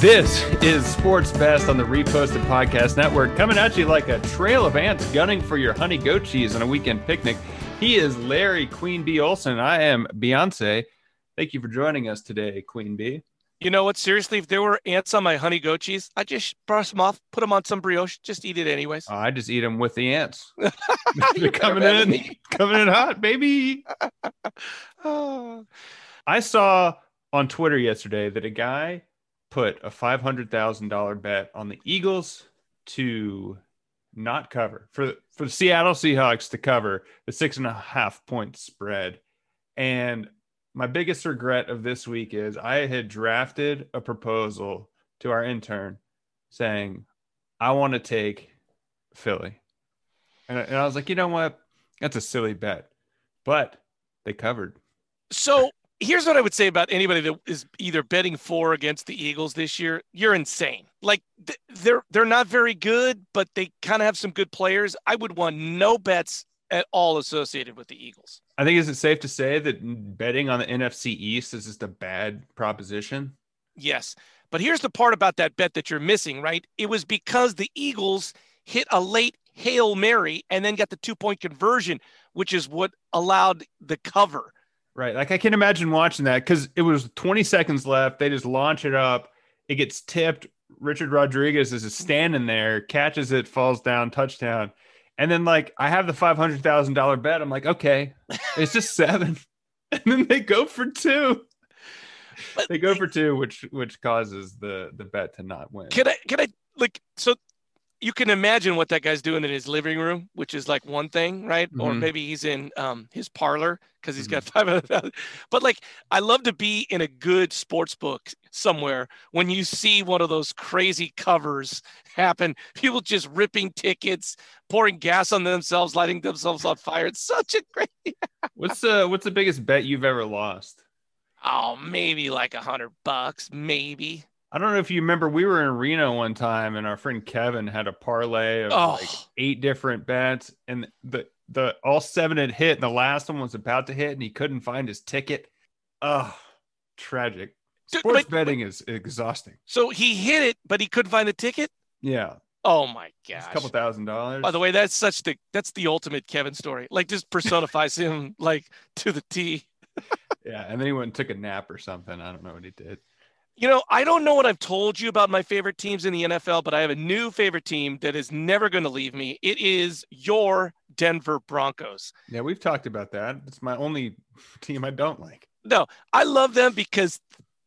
This is Sports Best on the Reposted Podcast Network, coming at you like a trail of ants gunning for your honey goat cheese on a weekend picnic. He is Larry Queen Bee Olson. I am Beyonce. Thank you for joining us today, Queen Bee. You know what? Seriously, if there were ants on my honey goat cheese, I just brush them off, put them on some brioche, just eat it anyways. I just eat them with the ants. They're coming in, coming in hot, baby. oh. I saw on Twitter yesterday that a guy put a five hundred thousand dollar bet on the Eagles to not cover for for the Seattle Seahawks to cover the six and a half point spread, and my biggest regret of this week is I had drafted a proposal to our intern saying, I want to take Philly. And, and I was like, you know what? That's a silly bet. But they covered. So here's what I would say about anybody that is either betting for or against the Eagles this year. You're insane. Like they're they're not very good, but they kind of have some good players. I would want no bets at all associated with the Eagles. I think is it safe to say that betting on the NFC East is just a bad proposition? Yes. But here's the part about that bet that you're missing, right? It was because the Eagles hit a late Hail Mary and then got the two point conversion, which is what allowed the cover. Right. Like I can imagine watching that because it was 20 seconds left. They just launch it up. It gets tipped. Richard Rodriguez is standing there, catches it, falls down, touchdown. And then like I have the five hundred thousand dollar bet. I'm like, okay, it's just seven. and then they go for two. But they go for two, which which causes the the bet to not win. Can I can I like so you can imagine what that guy's doing in his living room, which is like one thing, right? Mm-hmm. Or maybe he's in um, his parlor because he's got mm-hmm. 500,000. But like, I love to be in a good sports book somewhere when you see one of those crazy covers happen. People just ripping tickets, pouring gas on themselves, lighting themselves on fire. It's such a great. what's the What's the biggest bet you've ever lost? Oh, maybe like a hundred bucks, maybe. I don't know if you remember, we were in Reno one time, and our friend Kevin had a parlay of oh. like eight different bets, and the the all seven had hit, and the last one was about to hit, and he couldn't find his ticket. Oh, tragic. Sports but, betting but, is exhausting. So he hit it, but he couldn't find the ticket. Yeah. Oh my gosh. a couple thousand dollars. By the way, that's such the that's the ultimate Kevin story. Like just personifies him like to the T. yeah, and then he went and took a nap or something. I don't know what he did. You know, I don't know what I've told you about my favorite teams in the NFL, but I have a new favorite team that is never going to leave me. It is your Denver Broncos. Yeah, we've talked about that. It's my only team I don't like. No, I love them because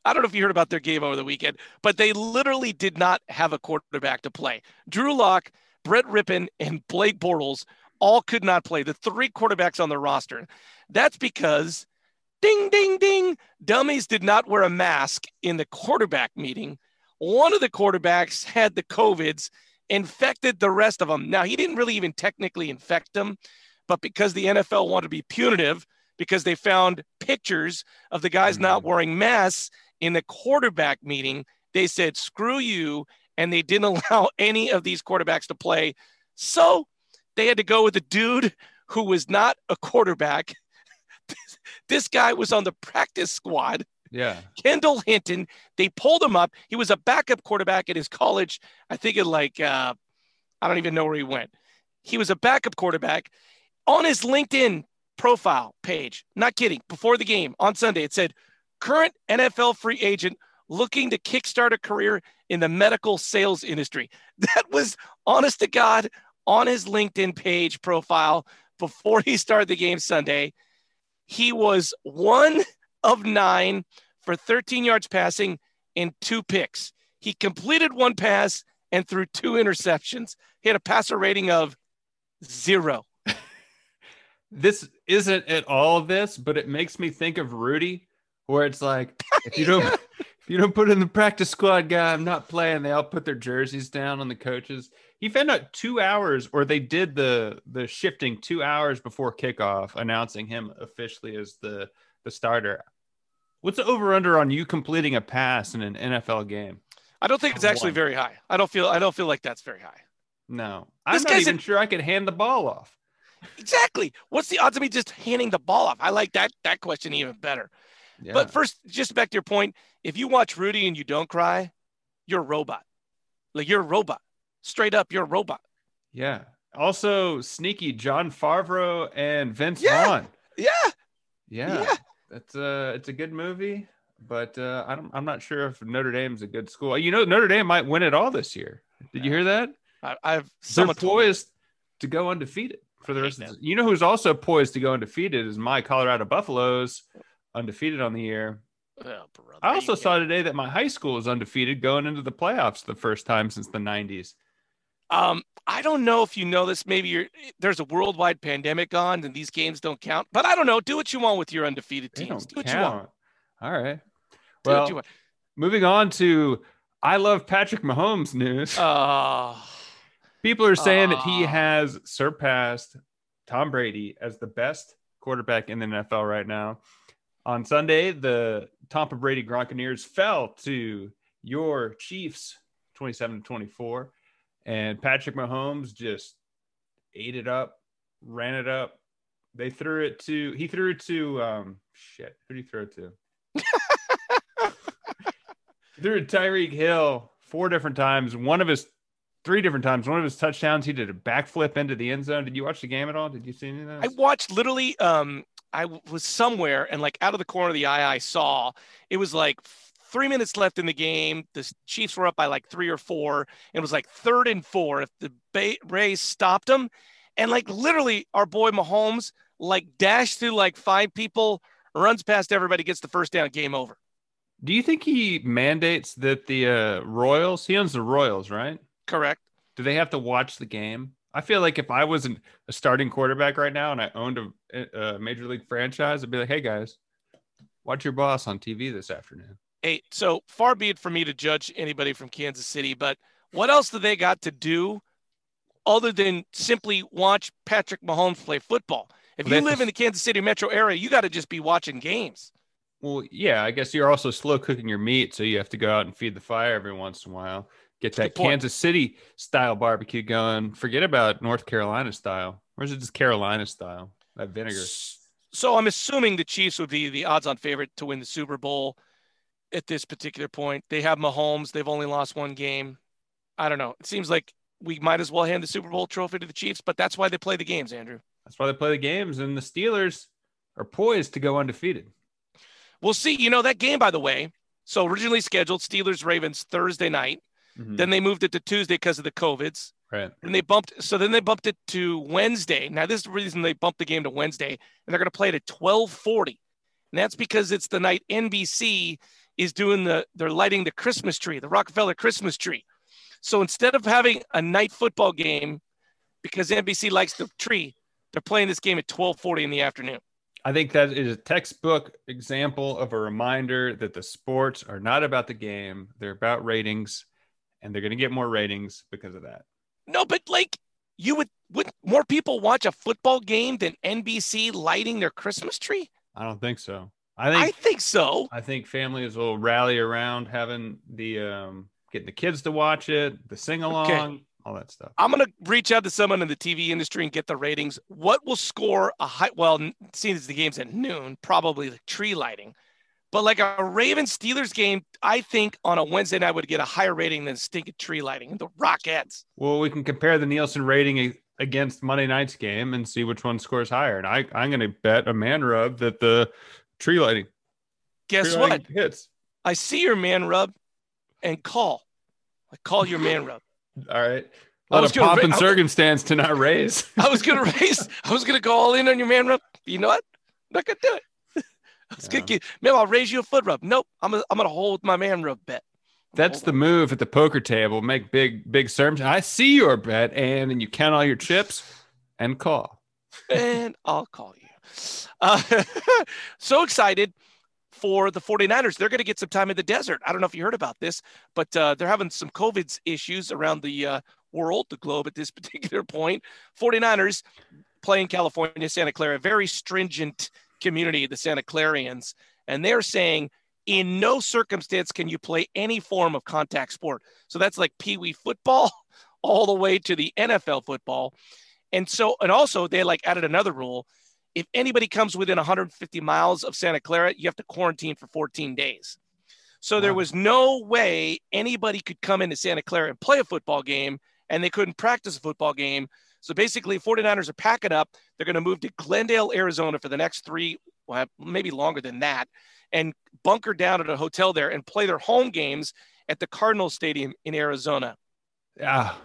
I don't know if you heard about their game over the weekend, but they literally did not have a quarterback to play. Drew Lock, Brett Rypien, and Blake Bortles all could not play. The three quarterbacks on the roster. That's because Ding, ding, ding. Dummies did not wear a mask in the quarterback meeting. One of the quarterbacks had the COVIDs, infected the rest of them. Now, he didn't really even technically infect them, but because the NFL wanted to be punitive, because they found pictures of the guys not mm-hmm. wearing masks in the quarterback meeting, they said, screw you. And they didn't allow any of these quarterbacks to play. So they had to go with a dude who was not a quarterback this guy was on the practice squad. Yeah. Kendall Hinton. They pulled him up. He was a backup quarterback at his college. I think it like uh, I don't even know where he went. He was a backup quarterback. On his LinkedIn profile page, not kidding, before the game on Sunday, it said current NFL free agent looking to kickstart a career in the medical sales industry. That was honest to God on his LinkedIn page profile before he started the game Sunday. He was one of nine for 13 yards passing and two picks. He completed one pass and threw two interceptions. He had a passer rating of zero. this isn't at all this, but it makes me think of Rudy, where it's like if you don't if you don't put in the practice squad guy, I'm not playing. They all put their jerseys down on the coaches he found out two hours, or they did the the shifting two hours before kickoff, announcing him officially as the the starter. What's the over under on you completing a pass in an NFL game? I don't think it's actually very high. I don't feel I don't feel like that's very high. No, I'm not even sure I could hand the ball off. Exactly. What's the odds of me just handing the ball off? I like that that question even better. Yeah. But first, just back to your point, if you watch Rudy and you don't cry, you're a robot. Like you're a robot. Straight up, you're a robot. Yeah. Also, sneaky Jon Favreau and Vince Yeah. Vaughn. Yeah. Yeah, Yeah. it's a it's a good movie, but uh, I don't, I'm not sure if Notre Dame's a good school. You know, Notre Dame might win it all this year. Did you hear that? I, I've They're poised to go undefeated for the rest of the You know who's also poised to go undefeated is my Colorado Buffaloes, undefeated on the year. Oh, brother, I also saw today that my high school is undefeated going into the playoffs the first time since the 90s. Um, I don't know if you know this. Maybe you're there's a worldwide pandemic on, and these games don't count. But I don't know. Do what you want with your undefeated They teams. Do what you want. All right. Do what Well, you want. moving on to I love Patrick Mahomes news. Oh, People are saying that he Ah. has surpassed Tom Brady as the best quarterback in the NFL right now. On Sunday, the Tampa Brady Gronkaneers fell to your Chiefs 27 to 24. And Patrick Mahomes just ate it up, ran it up. They threw it to, he threw it to, um, shit, who did he throw it to? threw it Tyreek Hill four different times. One of his three different times. One of his touchdowns, he did a backflip into the end zone. Did you watch the game at all? Did you see any of that? I watched literally. Um, I was somewhere and like out of the corner of the eye, I saw it was like three minutes left in the game. The Chiefs were up by like three or four. It was like third and four. If the Bay- Rays stopped them, and like literally, our boy Mahomes like dashed through like five people, runs past everybody, gets the first down, game over. Do you think he mandates that the uh, Royals, he owns the Royals, right? Correct. Do they have to watch the game? I feel like if I wasn't a starting quarterback right now and I owned a, a major league franchise, I'd be like, hey guys, watch your boss on TV this afternoon. Hey, so far be it for me to judge anybody from Kansas City, but what else do they got to do other than simply watch Patrick Mahomes play football? If Well, you live in the Kansas City metro area, you got to just be watching games. Well, yeah, I guess you're also slow cooking your meat, so you have to go out and feed the fire every once in a while. Get that. Kansas City style barbecue going. Forget about North Carolina style. Or is it just Carolina style? That vinegar. So I'm assuming the Chiefs would be the odds on favorite to win the Super Bowl at this particular point. They have Mahomes. They've only lost one game. I don't know. It seems like we might as well hand the Super Bowl trophy to the Chiefs, but that's why they play the games, Andrew. That's why they play the games, and the Steelers are poised to go undefeated. We'll see. You know, that game, by the way, so originally scheduled Steelers Ravens Thursday night. Mhm. Then they moved it to Tuesday because of the COVIDs. right. And they bumped, so then they bumped it to Wednesday. Now, this is the reason they bumped the game to Wednesday, and they're going to play it at 1240. And that's because it's the night NBC is doing the, they're lighting the Christmas tree, the Rockefeller Christmas tree. So instead of having a night football game, because NBC likes the tree, they're playing this game at 1240 in the afternoon. I think that is a textbook example of a reminder that the sports are not about the game; they're about ratings, and they're going to get more ratings because of that. No, but like you would, would more people watch a football game than NBC lighting their Christmas tree? I don't think so. I think I think so. I think families will rally around having the um, getting the kids to watch it, the sing along, all that stuff. I'm gonna reach out to someone in the TV industry and get the ratings. What will score a high? Well, seeing as the game's at noon, probably the tree lighting. But like a Ravens Steelers game, I think on a Wednesday night would get a higher rating than stinking tree lighting. The Rockets. Well, we can compare the Nielsen rating against Monday night's game and see which one scores higher. And I, I'm going to bet a man rub that the tree lighting, Guess tree what? hits. I see your man rub, and call. I call your man rub. All right. A lot was of ra- and circumstance to not raise. I was gonna raise. I was gonna go all in on your man rub. You know what? I'm not gonna do it. Gonna Yeah. keep. Maybe I'll raise you a foot rub. Nope. I'm gonna, I'm gonna hold my man rub bet. That's the move at the poker table. Make big, big sermons. I see your bet, and then you count all your chips and call. and I'll call you. Uh, so excited for the 49ers. They're going to get some time in the desert. I don't know if you heard about this, but uh, they're having some COVID issues around the uh, world, the globe at this particular point. 49ers playing California, Santa Clara, very stringent community, the Santa Clarians. And they're saying, in no circumstance can you play any form of contact sport. So that's like pee wee football all the way to the NFL football. And so, and also they like added another rule. If anybody comes within 150 miles of Santa Clara, you have to quarantine for 14 days. So there was no way anybody could come into Santa Clara and play a football game, and they couldn't practice a football game. So basically, 49ers are packing up. They're going to move to Glendale, Arizona for the next three, well, maybe longer than that, and bunker down at a hotel there and play their home games at the Cardinal Stadium in Arizona. Yeah.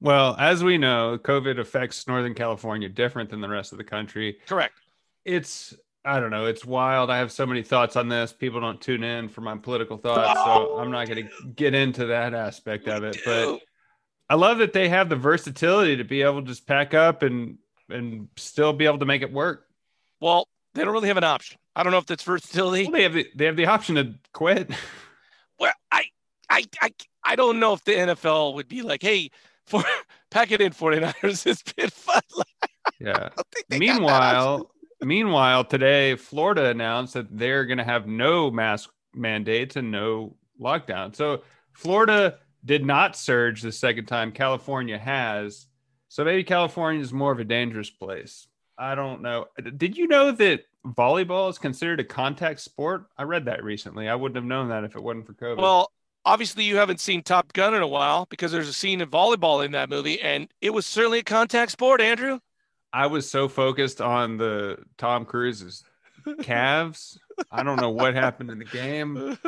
Well, as we know, COVID affects Northern California different than the rest of the country. Correct. It's I don't know. It's wild. I have so many thoughts on this. People don't tune in for my political thoughts, so I'm not going to get into that aspect of it. But. I love that they have the versatility to be able to just pack up and and still be able to make it work. well, they don't really have an option. I don't know if that's versatility. Well, they have the, they have the option to quit. Well, I, I, I, I don't know if the NFL would be like, hey, for pack it in 49ers. It's been fun. Yeah. I think they got that option. Meanwhile, meanwhile, today Florida announced that they're going to have no mask mandates and no lockdown. So Florida did not surge the second time. California has. So maybe California is more of a dangerous place. I don't know. Did you know that volleyball is considered a contact sport? I read that recently. I wouldn't have known that if it wasn't for COVID. Well, obviously you haven't seen Top Gun in a while because there's a scene of volleyball in that movie, and it was certainly a contact sport. Andrew, I was so focused on the Tom Cruise's calves. I don't know what happened in the game.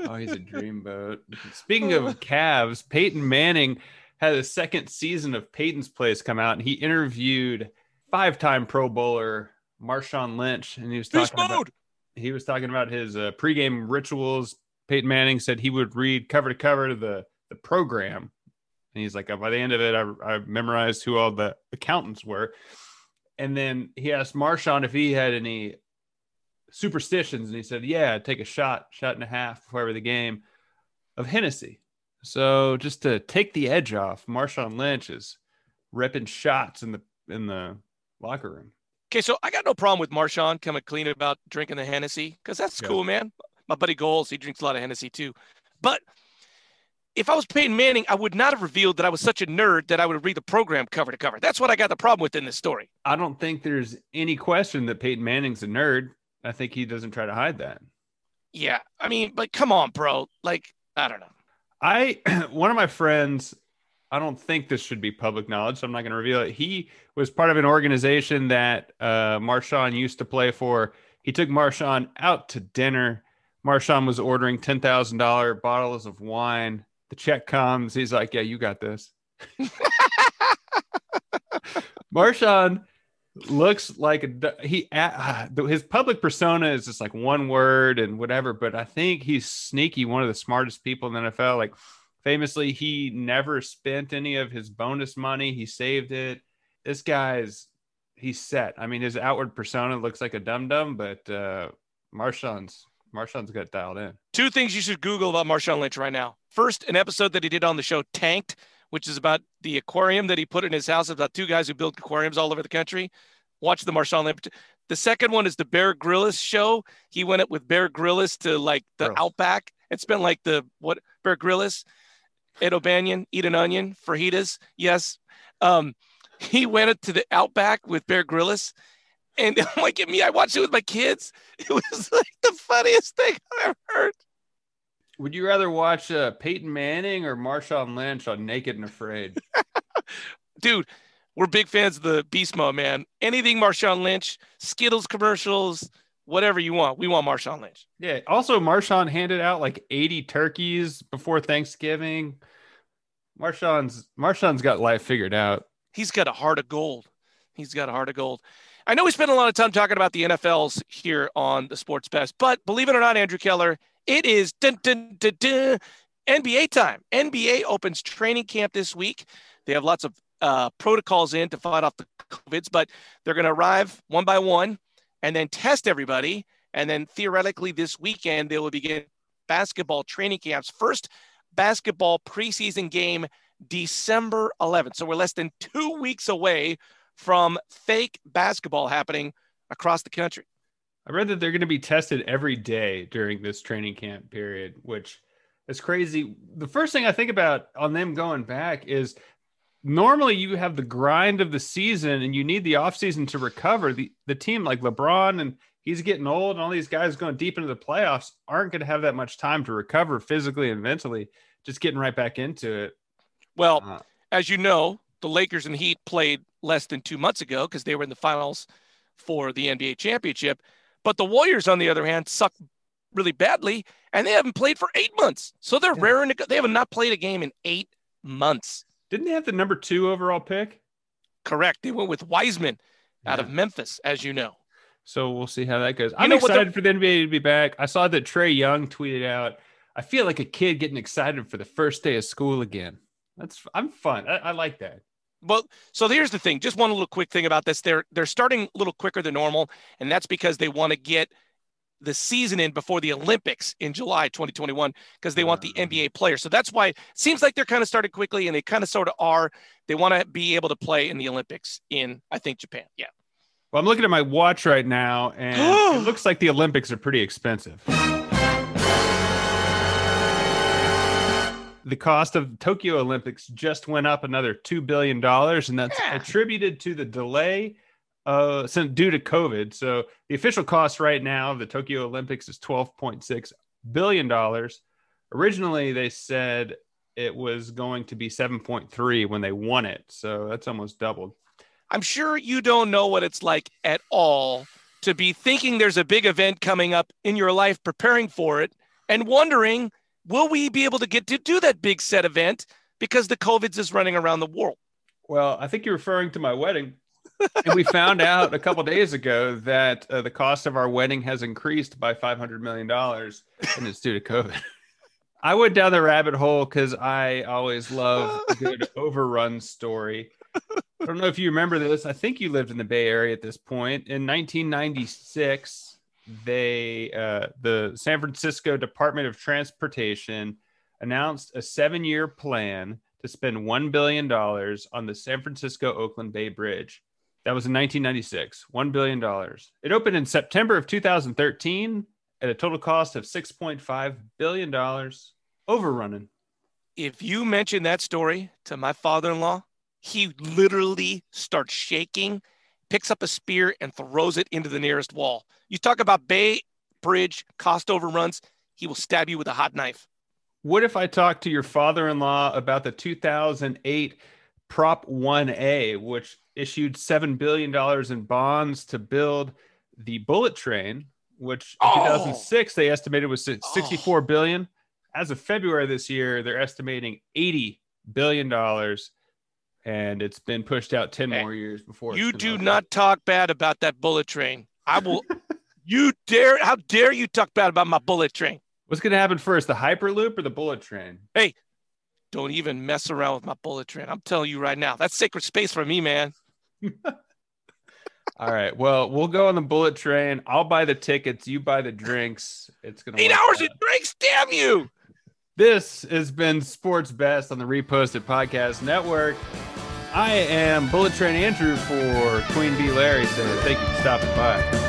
Oh, he's a dreamboat. Speaking of calves, Peyton Manning had a second season of Peyton's Place come out, and he interviewed five-time Pro Bowler Marshawn Lynch, and he was beast talking about mode. he was talking about his uh, pregame rituals. Peyton Manning said he would read cover to cover the the program, and he's like, by the end of it, I, I memorized who all the accountants were. And then he asked Marshawn if he had any superstitions, and he said, "Yeah, take a shot, shot and a half before the game of Hennessy." So just to take the edge off, Marshawn Lynch is ripping shots in the in the locker room. Okay, so I got no problem with Marshawn coming clean about drinking the Hennessy because that's Yeah. cool, man. My buddy Goals, he drinks a lot of Hennessy too. But if I was Peyton Manning, I would not have revealed that I was such a nerd that I would read the program cover to cover. That's what I got the problem with in this story. I don't think there's any question that Peyton Manning's a nerd. I think he doesn't try to hide that. Yeah, I mean, but come on, bro. Like, I don't know. I one of my friends, I don't think this should be public knowledge, so I'm not going to reveal it. He was part of an organization that uh, Marshawn used to play for. He took Marshawn out to dinner. Marshawn was ordering ten thousand dollar bottles of wine. The check comes. He's like, "Yeah, you got this." Marshawn looks like he uh, his public persona is just like one word and whatever but i think he's sneaky one of the smartest people in the nfl like famously he never spent any of his bonus money. He saved it. This guy's he's set. I mean his outward persona looks like a dum dum but uh marshawn's marshawn's got dialed in. Two things you should Google about Marshawn Lynch right now. First, an episode that he did on the show Tanked, which is about the aquarium that he put in his house, about two guys who build aquariums all over the country. Watch the Marshawn Lynch. The second one is the Bear Grylls show. He went up with Bear Grylls to like the. Outback and spent like the what Bear Grylls, Ed O'Banion, eat an onion, fajitas. Yes. Um, he went up to the Outback with Bear Grylls. And I'm like, me, I watched it with my kids. It was like the funniest thing I've ever heard. Would you rather watch uh, peyton manning or marshawn lynch on naked and afraid dude, we're big fans of the Beast Mode, man. Anything Marshawn Lynch, Skittles commercials, whatever you want. We want Marshawn Lynch. Yeah. Also, Marshawn handed out like 80 turkeys before Thanksgiving. Marshawn's Marshawn's got life figured out. He's got a heart of gold. He's got a heart of gold. I know we spent a lot of time talking about the NFLs here on the Sports Best, but believe it or not, Andrew Keller, it is dun, dun, dun, dun, NBA time. NBA opens training camp this week. They have lots of uh, protocols in to fight off the COVIDs, but they're going to arrive one by one and then test everybody. And then theoretically, this weekend, they will begin basketball training camps. First basketball preseason game, December 11th. So we're less than two weeks away from fake basketball happening across the country. I read that they're going to be tested every day during this training camp period, which is crazy. The first thing I think about on them going back is normally you have the grind of the season and you need the offseason to recover. The the team like LeBron and he's getting old and all these guys going deep into the playoffs aren't going to have that much time to recover physically and mentally, just getting right back into it. Well, uh, as you know, the Lakers and Heat played less than two months ago because they were in the finals for the NBA championship. But the Warriors, on the other hand, suck really badly and they haven't played for eight months. So they're yeah. raring to go. They have not played a game in eight months. Didn't they have the number two overall pick? Correct. They went with Wiseman yeah. out of Memphis, as you know. So we'll see how that goes. You I'm excited for the NBA to be back. I saw that Trae Young tweeted out, I feel like a kid getting excited for the first day of school again. That's I'm fun. I, I like that. Well, so here's the thing. Just one little quick thing about this. They're they're starting a little quicker than normal, and that's because they want to get – the season in before the Olympics in July 2021 because they want the ah. NBA players. So that's why it seems like they're kind of started quickly and they kind of sort of are. They want to be able to play in the Olympics in, I think, Japan. Yeah. Well, I'm looking at my watch right now and it looks like the Olympics are pretty expensive. The cost of Tokyo Olympics just went up another $2 billion, and that's yeah. attributed to the delay uh, due to COVID. So the official cost right now of the Tokyo Olympics is $12.6 billion. Originally, they said it was going to be 7.3 when they won it. So that's almost doubled. I'm sure you don't know what it's like at all to be thinking there's a big event coming up in your life, preparing for it, and wondering, will we be able to get to do that big set event because the COVID's is running around the world? Well, I think you're referring to my wedding and we found out a couple days ago that uh, the cost of our wedding has increased by $500 million and it's due to COVID. I went down the rabbit hole because I always love a good overrun story. I don't know if you remember this. I think you lived in the Bay Area at this point. In 1996, they uh, the San Francisco Department of Transportation announced a seven-year plan to spend $1 billion on the San Francisco Oakland Bay Bridge. That was in 1996, $1 billion. It opened in September of 2013 at a total cost of $6.5 billion, overrunning. If you mention that story to my father in law, he literally starts shaking, picks up a spear, and throws it into the nearest wall. You talk about Bay Bridge cost overruns, he will stab you with a hot knife. What if I talk to your father in law about the 2008 Prop 1A, which issued $7 billion in bonds to build the bullet train, which in oh. 2006 they estimated was 64 oh. billion. As of February this year, they're estimating 80 billion dollars, and it's been pushed out 10 eh, more years before. You do not talk bad about that bullet train. I will. you dare? How dare you talk bad about my bullet train? What's going to happen first, the Hyperloop or the bullet train? Hey, don't even mess around with my bullet train. I'm telling you right now, that's sacred space for me, man. All right. Well, we'll go on the bullet train. I'll buy the tickets. You buy the drinks. It's gonna eight hours out. of drinks. Damn you! This has been Sports Best on the Reposted Podcast Network. I am Bullet Train Andrew for Queen Bee Larry. So thank you for stopping by.